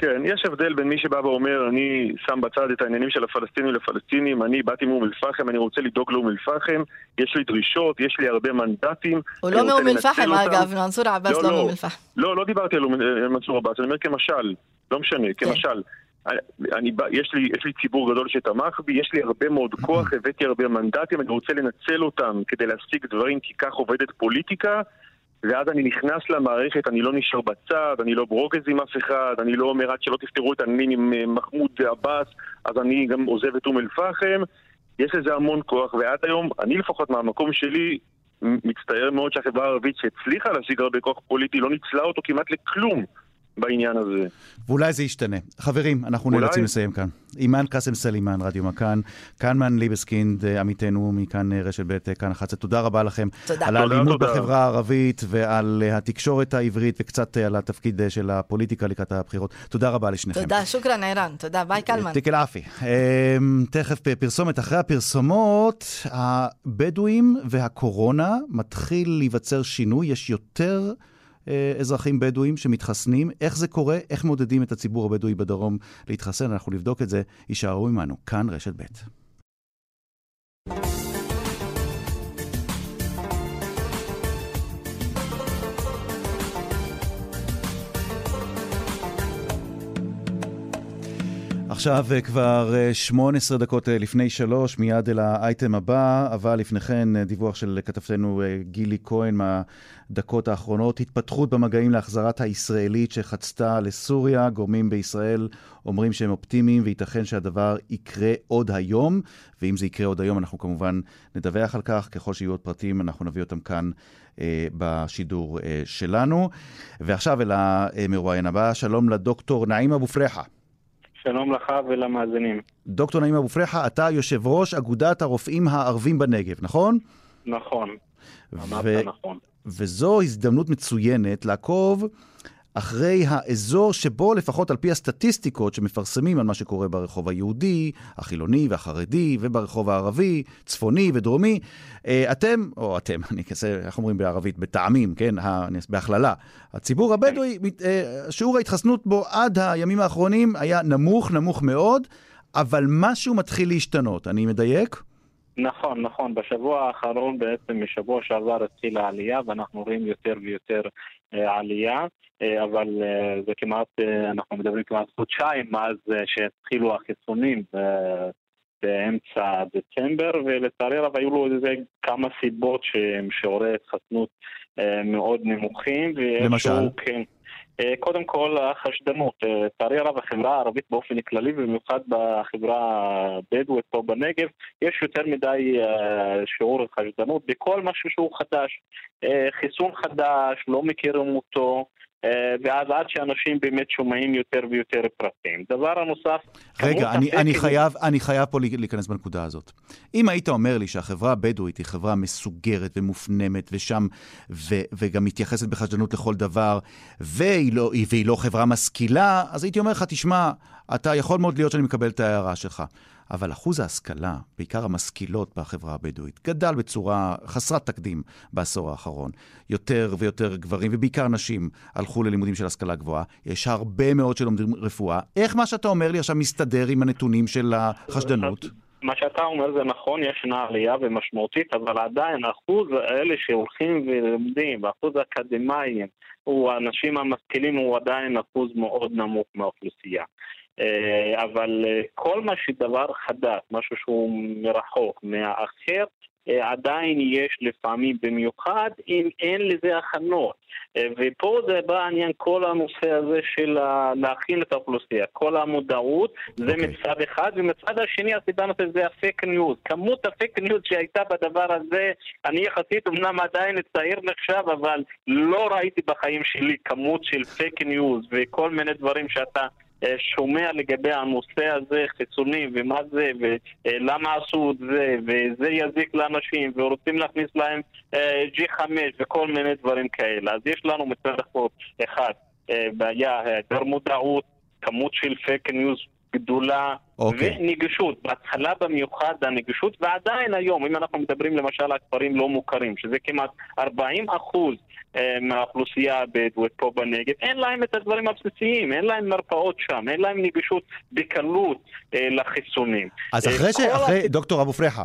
כן, יש הבדל בין מי שבא ואומר, אני שם בצד את העניינים של הפלסטינים לפלסטינים, אני באתי מאום אל-פחם, אני רוצה לדאוג לאום אל-פחם, יש לי דרישות, יש לי הרבה מנדטים. הוא לא מאום אל-פחם, אגב, מנסור עבאס לא, לא מאום אל-פחם. לא, לא דיברתי על מנסור עבאס, אני אומר כמשל, לא משנה, כן. כמשל. אני, יש, לי, יש לי ציבור גדול שתמך בי, יש לי הרבה מאוד כוח, הבאתי הרבה מנדטים, אני רוצה לנצל אותם כדי להשיג דברים, כי כך עובדת פוליטיקה. ואז אני נכנס למערכת, אני לא נשאר בצד, אני לא ברוגז עם אף אחד, אני לא אומר עד שלא תפתרו את העניינים עם אה, מחמוד עבאס, אז אני גם עוזב את אום אל-פחם. יש לזה המון כוח, ועד היום, אני לפחות מהמקום שלי, מצטער מאוד שהחברה הערבית שהצליחה להשיג הרבה כוח פוליטי לא ניצלה אותו כמעט לכלום. בעניין הזה. ואולי זה ישתנה. חברים, אנחנו אולי... נאלצים לסיים כאן. אימאן קאסם סלימאן, רדיו מכאן, קלמן ליבסקינד, אה, עמיתנו מכאן אה, רשת ב', אה, כאן 11. תודה רבה לכם. תודה. על האלימות בחברה הערבית ועל התקשורת העברית וקצת על התפקיד של הפוליטיקה לקראת הבחירות. תודה רבה לשניכם. תודה, شكرا ערן. תודה, ביי קלמן. يعطيك العافية. תכף פרסומת. אחרי הפרסומות, הבדואים והקורונה מתחיל להיווצר שינוי. יש יותר... אה, אזרחים בדואים שמתחסנים. איך זה קורה? איך מודדים את הציבור הבדואי בדרום להתחסן? אנחנו נבדוק את זה. יישארו עמנו. כאן רשת ב'. עכשיו אה, כבר 18 אה, דקות לפני שלוש, מיד אל האייטם הבא, אבל לפני כן דיווח של כתבתנו גילי כהן מה... דקות האחרונות, התפתחות במגעים להחזרת הישראלית שחצתה לסוריה. גורמים בישראל אומרים שהם אופטימיים וייתכן שהדבר יקרה עוד היום, ואם זה יקרה עוד היום אנחנו כמובן נדווח על כך. ככל שיהיו עוד פרטים אנחנו נביא אותם כאן אה, בשידור אה, שלנו. ועכשיו אל המרואיין הבא, שלום לדוקטור נעים אבו פרחה. שלום לך ולמאזינים. דוקטור נעים אבו פרחה, אתה יושב ראש אגודת הרופאים הערבים בנגב, נכון? נכון, ו... נכון. וזו הזדמנות מצוינת לעקוב אחרי האזור שבו, לפחות על פי הסטטיסטיקות שמפרסמים על מה שקורה ברחוב היהודי, החילוני והחרדי, וברחוב הערבי, צפוני ודרומי, אה, אתם, או אתם, אני כזה, איך אומרים בערבית? בטעמים, כן? בהכללה. הציבור הבדואי, אה, שיעור ההתחסנות בו עד הימים האחרונים היה נמוך, נמוך מאוד, אבל משהו מתחיל להשתנות. אני מדייק? נכון, נכון. בשבוע האחרון בעצם, משבוע שעבר התחילה העלייה ואנחנו רואים יותר ויותר עלייה, אה, אבל אה, זה כמעט, אה, אנחנו מדברים כמעט חודשיים מאז שהתחילו החיסונים באמצע דצמבר, ולצערי הרב היו לו איזה כמה סיבות שהם שיעורי התחסנות מאוד נמוכים. למשל? כן, קודם כל החשדנות, אה, לצערי הרב החברה הערבית באופן כללי ובמיוחד בחברה הבדואית פה בנגב יש יותר מדי אה, שיעור חשדנות בכל משהו שהוא חדש, חיסון חדש, לא מכירים אותו. אה, ואז עד שאנשים באמת שומעים יותר ויותר פרטים. דבר הנוסף... רגע, אני, אני, חייב, אני חייב פה להיכנס בנקודה הזאת. אם היית אומר לי שהחברה הבדואית היא חברה מסוגרת ומופנמת ושם, ו, וגם מתייחסת בחשדנות לכל דבר, והיא לא, והיא לא חברה משכילה, אז הייתי אומר לך, תשמע, אתה יכול מאוד להיות שאני מקבל את ההערה שלך. אבל אחוז ההשכלה, בעיקר המשכילות בחברה הבדואית, גדל בצורה חסרת תקדים בעשור האחרון. יותר ויותר גברים, ובעיקר נשים, הלכו ללימודים של השכלה גבוהה. יש הרבה מאוד שלומדים רפואה. איך מה שאתה אומר לי עכשיו מסתדר עם הנתונים של החשדנות? מה שאתה אומר זה נכון, ישנה עלייה ומשמעותית, אבל עדיין אחוז האלה שהולכים ולומדים, ואחוז האקדמאים, הוא האנשים המשכילים הוא עדיין אחוז מאוד נמוך מהאוכלוסייה. אה, אבל אה, כל מה שדבר חדש, משהו שהוא מרחוק, מהאחר, עדיין יש לפעמים, במיוחד אם אין לזה הכנות. ופה זה בא עניין כל הנושא הזה של להכין את האוכלוסייה, כל המודעות, זה okay. אוקיי. מצד אחד, ומצד השני הסיבה נוספת זה הפייק ניוז. כמות הפייק ניוז שהייתה בדבר הזה, אני יחסית אמנם עדיין צעיר נחשב, אבל לא ראיתי בחיים שלי כמות של פייק ניוז וכל מיני דברים שאתה אה, שומע לגבי הנושא הזה, חיצוני, ומה זה, ולמה עשו את זה, וזה יזיק לאנשים, ורוצים להכניס להם אה, G5 וכל מיני דברים כאלה. אז יש לנו מצד אחד אה, בעיה, היעדר מודעות, כמות של פייק ניוז גדולה okay. אוקיי. ונגישות. בהתחלה במיוחד הנגישות, ועדיין היום, אם אנחנו מדברים למשל על כפרים לא מוכרים, שזה כמעט 40 אחוז אה, מהאוכלוסייה הבדואית פה בנגב, אין להם את הדברים הבסיסיים, אין להם מרפאות שם, אין להם נגישות בקלות אה, לחיסונים. אז אה, אחרי ש... אחרי, דוקטור אבו פרחה,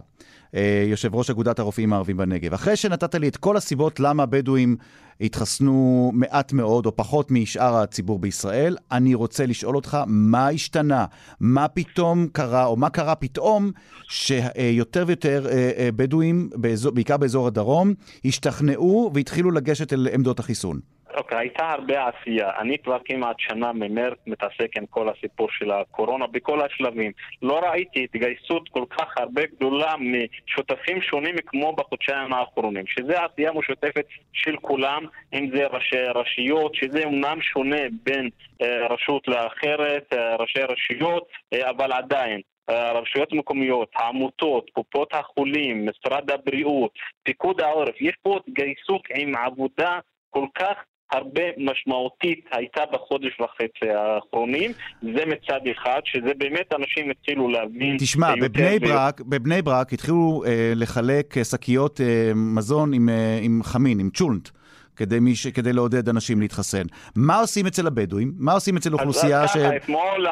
יושב ראש אגודת הרופאים הערבים בנגב, אחרי שנתת לי את כל הסיבות למה הבדואים התחסנו מעט מאוד או פחות משאר הציבור בישראל, אני רוצה לשאול אותך, מה השתנה? מה פתאום קרה, או מה קרה פתאום שיותר ויותר בדואים, בעיקר באזור הדרום, השתכנעו והתחילו לגשת אל עמדות החיסון? אוקיי, הייתה הרבה עשייה. אני כבר כמעט שנה ממרץ מתעסק עם כל הסיפור של הקורונה בכל השלבים. לא ראיתי התגייסות כל כך הרבה גדולה משותפים שונים כמו בחודשיים האחרונים, שזה עשייה משותפת של כולם, אם זה ראשי רשויות, שזה אומנם שונה בין אה, רשות לאחרת, אה, ראשי רשויות, אה, אבל עדיין. הרשויות המקומיות, העמותות, קופות החולים, משרד הבריאות, פיקוד העורף, יש פה התגייסות עם עבודה כל כך הרבה משמעותית הייתה בחודש וחצי האחרונים, זה מצד אחד, שזה באמת אנשים התחילו להבין... תשמע, בבני ברק, בבני ברק התחילו אה, לחלק שקיות אה, מזון עם, אה, עם חמין, עם צ'ולנט. כדי, מיש, כדי לעודד אנשים להתחסן. מה עושים אצל הבדואים? מה עושים אצל אוכלוסייה ש... אז ככה, אתמול uh,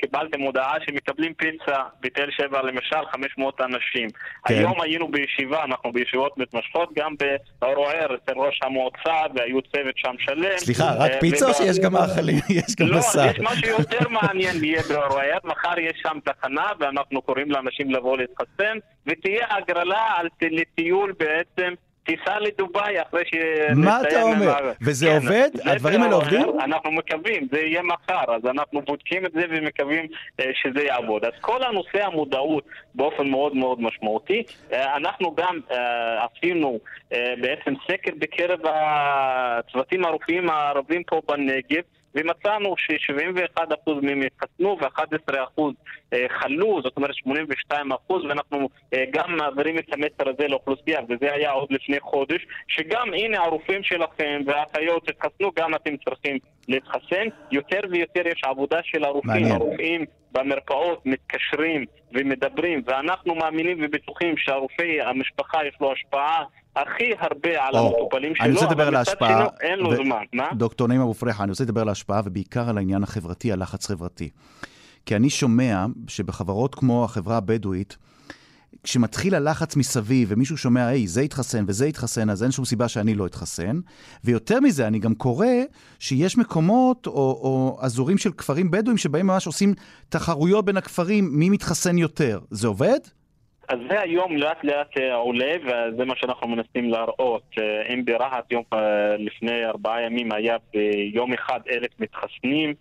קיבלתם הודעה שמקבלים פיצה בתל שבע, למשל, 500 אנשים. כן. היום היינו בישיבה, אנחנו בישיבות מתמשכות, גם בערוער אצל ראש המועצה, והיו צוות שם שלם. סליחה, רק uh, פיצה או שיש גם מאכלים? יש גם בשר. לא, יש משהו יותר מעניין יהיה בערוער. מחר יש שם תחנה, ואנחנו קוראים לאנשים לבוא להתחסן, ותהיה הגרלה על, לטיול בעצם טיסה לדובאי אחרי ש... מה אתה אומר? וזה כן, עובד? הדברים האלה עובדים? אנחנו מקווים, זה יהיה מחר, אז אנחנו בודקים את זה ומקווים uh, שזה יעבוד. אז כל הנושא המודעות באופן מאוד מאוד משמעותי. Uh, אנחנו גם uh, עשינו uh, בעצם סקר בקרב הצוותים הרופאים הערבים פה בנגב. ומצאנו ש-71% מהם התחסנו ו-11% אה, חלו, זאת אומרת 82%, ואנחנו אה, גם מעבירים את המסר הזה לאוכלוסייה, וזה היה עוד לפני חודש, שגם הנה הרופאים שלכם והאחיות התחסנו, גם אתם צריכים להתחסן. יותר ויותר יש עבודה של הרופאים. הרופאים במרפאות מתקשרים ומדברים, ואנחנו מאמינים ובטוחים שהרופא, המשפחה, יש לו השפעה הכי הרבה על המטופלים שלו, אני רוצה לדבר על ההשפעה, אין לו זמן. מה? דוקטור נעים אבו פרחה, אני רוצה לדבר על ההשפעה ובעיקר על העניין החברתי, הלחץ חברתי. כי אני שומע שבחברות כמו החברה הבדואית, כשמתחיל הלחץ מסביב ומישהו שומע, היי, זה יתחסן וזה יתחסן, אז אין שום סיבה שאני לא אתחסן. ויותר מזה, אני גם קורא שיש מקומות או, או אזורים של כפרים בדואים שבהם ממש עושים תחרויות בין הכפרים, מי מתחסן יותר. זה עובד? אז זה היום לאט לאט אה, עולה, וזה מה שאנחנו מנסים להראות. אה, אם ברהט יום אה, לפני ארבעה ימים היה ביום אחד אלף מתחסנים,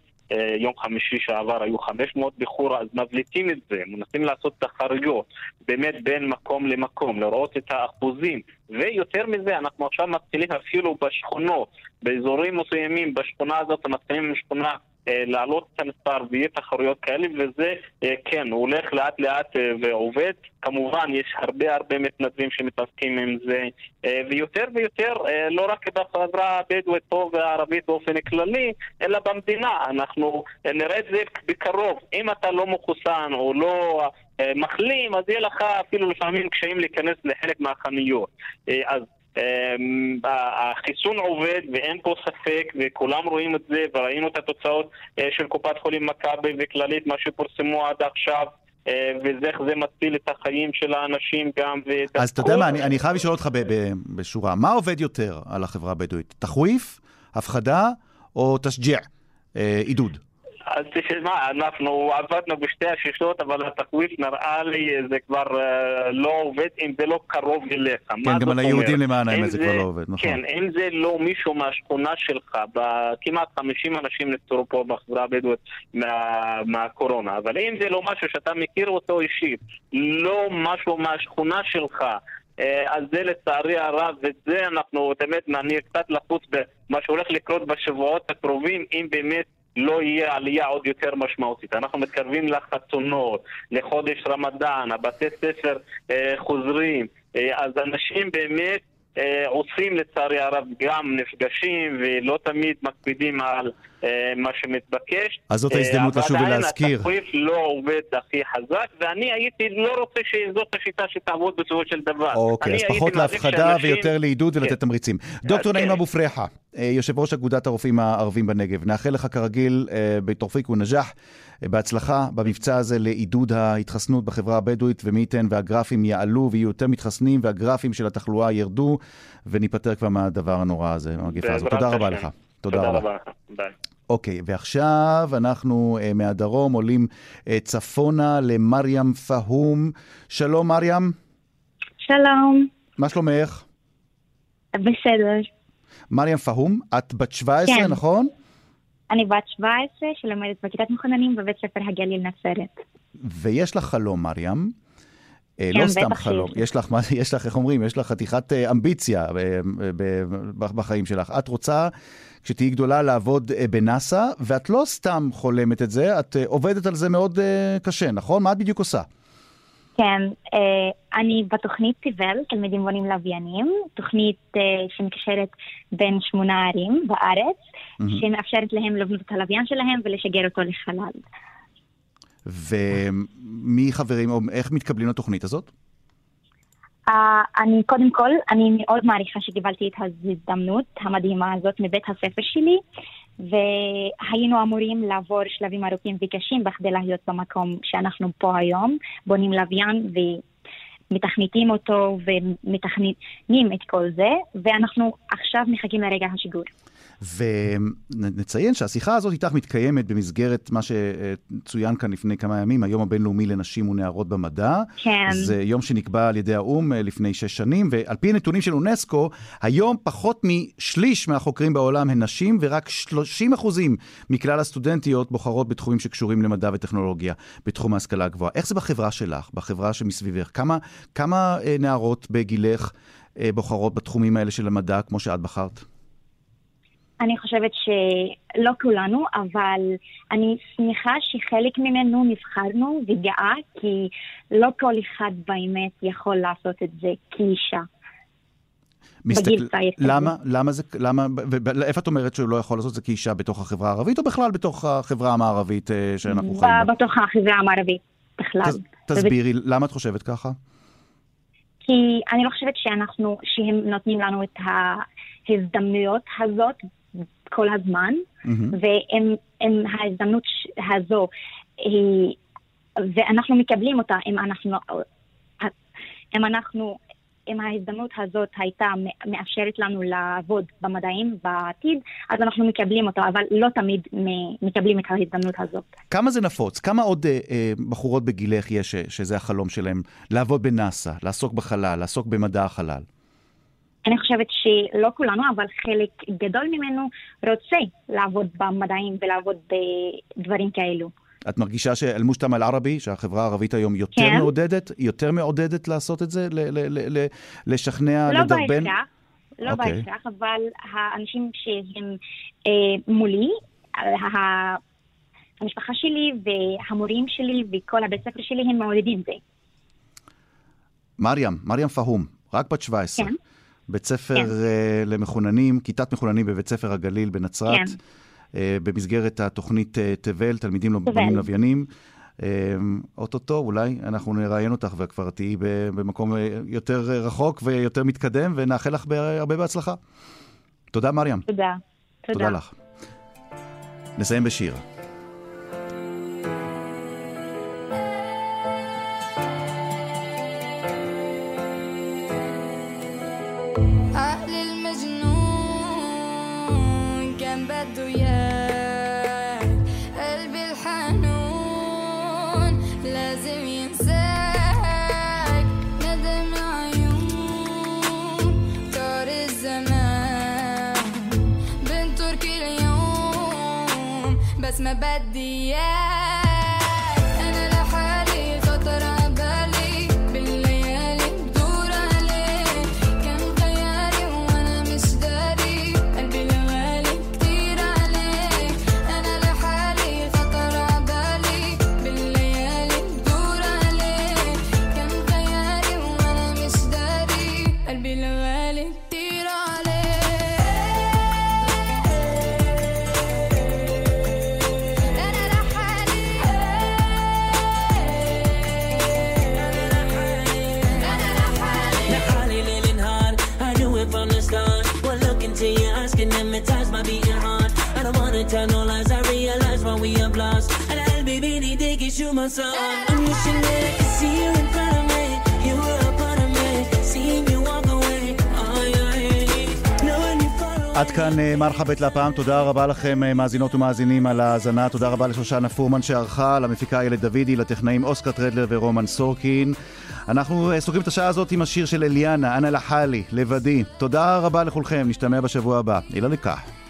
יום חמישי שעבר היו 500 בחורה, אז מבליטים את זה, מנסים לעשות תחרויות באמת בין מקום למקום, לראות את האחוזים. ויותר מזה, אנחנו עכשיו מתחילים אפילו בשכונות, באזורים מסוימים, בשכונה הזאת, מתחילים עם שכונה להעלות את המספר ויהיה תחרויות כאלה, וזה אה, כן, הוא הולך לאט לאט אה, ועובד. כמובן, יש הרבה הרבה מתנדבים שמתעסקים עם זה, ויותר ויותר, לא רק בחברה הבדואית פה והערבית באופן כללי, אלא במדינה. אנחנו נראה את זה בקרוב. אם אתה לא מחוסן או לא... מחלים, אז יהיה לך אפילו לפעמים קשיים להיכנס לחלק מהחנויות. אז החיסון עובד ואין פה ספק וכולם רואים את זה וראינו את התוצאות אה, של קופת חולים מכבי וכללית מה שפורסמו עד עכשיו אה, ואיך זה מציל את החיים של האנשים גם אז אתה יודע מה, אני, אני חייב לשאול אותך בשורה, מה עובד יותר על החברה הבדואית? תחוויף, הפחדה או תשג'ע, אה, עידוד? אז תשמע, אנחנו עבדנו בשתי השישות, אבל התחוויף נראה לי זה כבר uh, לא עובד אם זה לא קרוב אליך. כן, גם על היהודים למען האמת זה כבר לא עובד, נכון. כן, אם זה לא מישהו מהשכונה שלך, כמעט 50 אנשים נפטרו פה בחברה הבדואית מה, מהקורונה, אבל אם זה לא משהו שאתה מכיר אותו אישית, לא משהו מהשכונה שלך, אה, אז זה לצערי הרב, וזה אנחנו, באמת, אני קצת לחוץ במה שהולך לקרות בשבועות הקרובים, אם באמת לא יהיה עלייה עוד יותר משמעותית. אנחנו מתקרבים לחתונות, לחודש רמדאן, הבתי ספר אה, חוזרים, אה, אז אנשים באמת אה, עושים לצערי הרב גם נפגשים ולא תמיד מקפידים על מה שמתבקש. אז זאת ההזדמנות לשוב ולהזכיר. אבל עדיין התחוויף לא עובד הכי חזק, ואני הייתי לא רוצה שזאת השיטה שתעבוד בסופו של דבר. אוקיי, אז פחות להפחדה שאנשים... ויותר לעידוד ולתת כן. תמריצים. דוקטור נעים כן. אבו פרחה, אה, יושב ראש אגודת הרופאים הערבים בנגב, נאחל לך כרגיל בתורפיק ונג'ח. בהצלחה במבצע הזה לעידוד ההתחסנות בחברה הבדואית, ומי ייתן והגרפים יעלו ויהיו יותר מתחסנים והגרפים של התחלואה ירדו, וניפטר כבר מהדבר הנורא הזה, המגפה הזאת. תודה רבה לך. תודה רבה. ביי. אוקיי, ועכשיו אנחנו uh, מהדרום עולים uh, צפונה למרים פהום. שלום, מרים. שלום. מה שלומך? בסדר. מרים פהום, את בת 17, כן. נכון? אני בת 17 שלומדת בכיתת מחוננים בבית ספר הגליל נצרת. ויש לך חלום, מרים. אה, כן, לא סתם חלום, יש לך, יש לך, איך אומרים, יש לך חתיכת אה, אמביציה אה, בחיים שלך. את רוצה, כשתהיי גדולה, לעבוד בנאסא, ואת לא סתם חולמת את זה, את עובדת על זה מאוד קשה, נכון? מה את בדיוק עושה? כן, אני בתוכנית תיבל, תלמידים בונים לוויינים, תוכנית שמקשרת בין שמונה ערים בארץ, mm-hmm. שמאפשרת להם לבנות את הלוויין שלהם ולשגר אותו לחלל. ומי חברים, או איך מתקבלים לתוכנית הזאת? Uh, אני קודם כל, אני מאוד מעריכה שקיבלתי את ההזדמנות המדהימה הזאת מבית הספר שלי, והיינו אמורים לעבור שלבים ארוכים וקשים בכדי להיות במקום שאנחנו פה היום, בונים לוויין ומתכניתים אותו ומתכננים את כל זה, ואנחנו עכשיו מחכים לרגע השיגור. ונציין שהשיחה הזאת איתך מתקיימת במסגרת מה שצוין כאן לפני כמה ימים, היום הבינלאומי לנשים ונערות במדע. כן. זה יום שנקבע על ידי האו"ם אה, לפני שש שנים, ועל פי הנתונים של אונסקו, היום פחות משליש מהחוקרים בעולם הן נשים, ורק 30 אחוזים מכלל הסטודנטיות בוחרות בתחומים שקשורים למדע וטכנולוגיה בתחום ההשכלה הגבוהה. איך זה בחברה שלך, בחברה שמסביבך? כמה, כמה אה, נערות בגילך אה, בוחרות בתחומים האלה של המדע, כמו שאת בחרת? אני חושבת שלא כולנו, אבל אני שמחה שחלק ממנו נבחרנו וגאה, כי לא כל אחד באמת יכול לעשות את זה כאישה. מסתכל... למה? למה זה... למה... איפה את אומרת שהוא לא יכול לעשות את זה כאישה בתוך החברה הערבית, או בכלל בתוך החברה המערבית אה, שאנחנו חיים בה? בתוך החברה המערבית, בכלל. תסבירי, למה את חושבת ככה? כי אני לא חושבת שאנחנו, שהם נותנים לנו את ההזדמנויות הזאת כל הזמן, mm-hmm. ועם ההזדמנות הזו, היא, ואנחנו מקבלים אותה אם אנחנו, אם אנחנו, אם ההזדמנות הזאת הייתה מאפשרת לנו לעבוד במדעים בעתיד, אז אנחנו מקבלים אותה, אבל לא תמיד מקבלים את ההזדמנות הזאת. כמה זה נפוץ? כמה עוד אה, אה, בחורות בגילך יש שזה החלום שלהם? לעבוד בנאסא, לעסוק בחלל, לעסוק במדע החלל? אני חושבת שלא כולנו, אבל חלק גדול ממנו רוצה לעבוד במדעים ולעבוד בדברים כאלו. את מרגישה שאל-מושתמא אל-ערבי, שהחברה הערבית היום יותר כן. מעודדת, יותר מעודדת לעשות את זה? ל- ל- ל- לשכנע, לא לדרבן? בהכרח, לא okay. אוקיי. בהכרח, אבל האנשים שהם אה, מולי, ה- המשפחה שלי והמורים שלי וכל הבית ספר שלי, הם מעודדים זה. מרים, מרים פהום, רק בת 17. כן. בית ספר כן. uh, למחוננים, כיתת מחוננים בבית ספר הגליל בנצרת, כן. uh, במסגרת התוכנית uh, תבל, תלמידים לא בונים לוויינים. אוטוטו, אולי אנחנו נראיין אותך וכבר תהיי במקום יותר רחוק ויותר מתקדם, ונאחל לך הרבה בהצלחה. תודה, מרים. תודה. תודה. תודה לך. נסיים בשיר. بدي اياك through my soul. I'm wishing that I could see you in front of me. You were a part of me. Seeing you walk you away. עד כאן אה, מרחבת להפעם, תודה רבה לכם אה, מאזינות ומאזינים על ההאזנה, תודה רבה לשושנה פורמן שערכה, למפיקה איילת דוידי, לטכנאים אוסקר טרדלר ורומן סורקין. אנחנו אה, סוגרים את השעה הזאת עם השיר של אליאנה, אנה לחלי, לבדי. תודה רבה לכולכם, נשתמע בשבוע הבא. אילה לקח.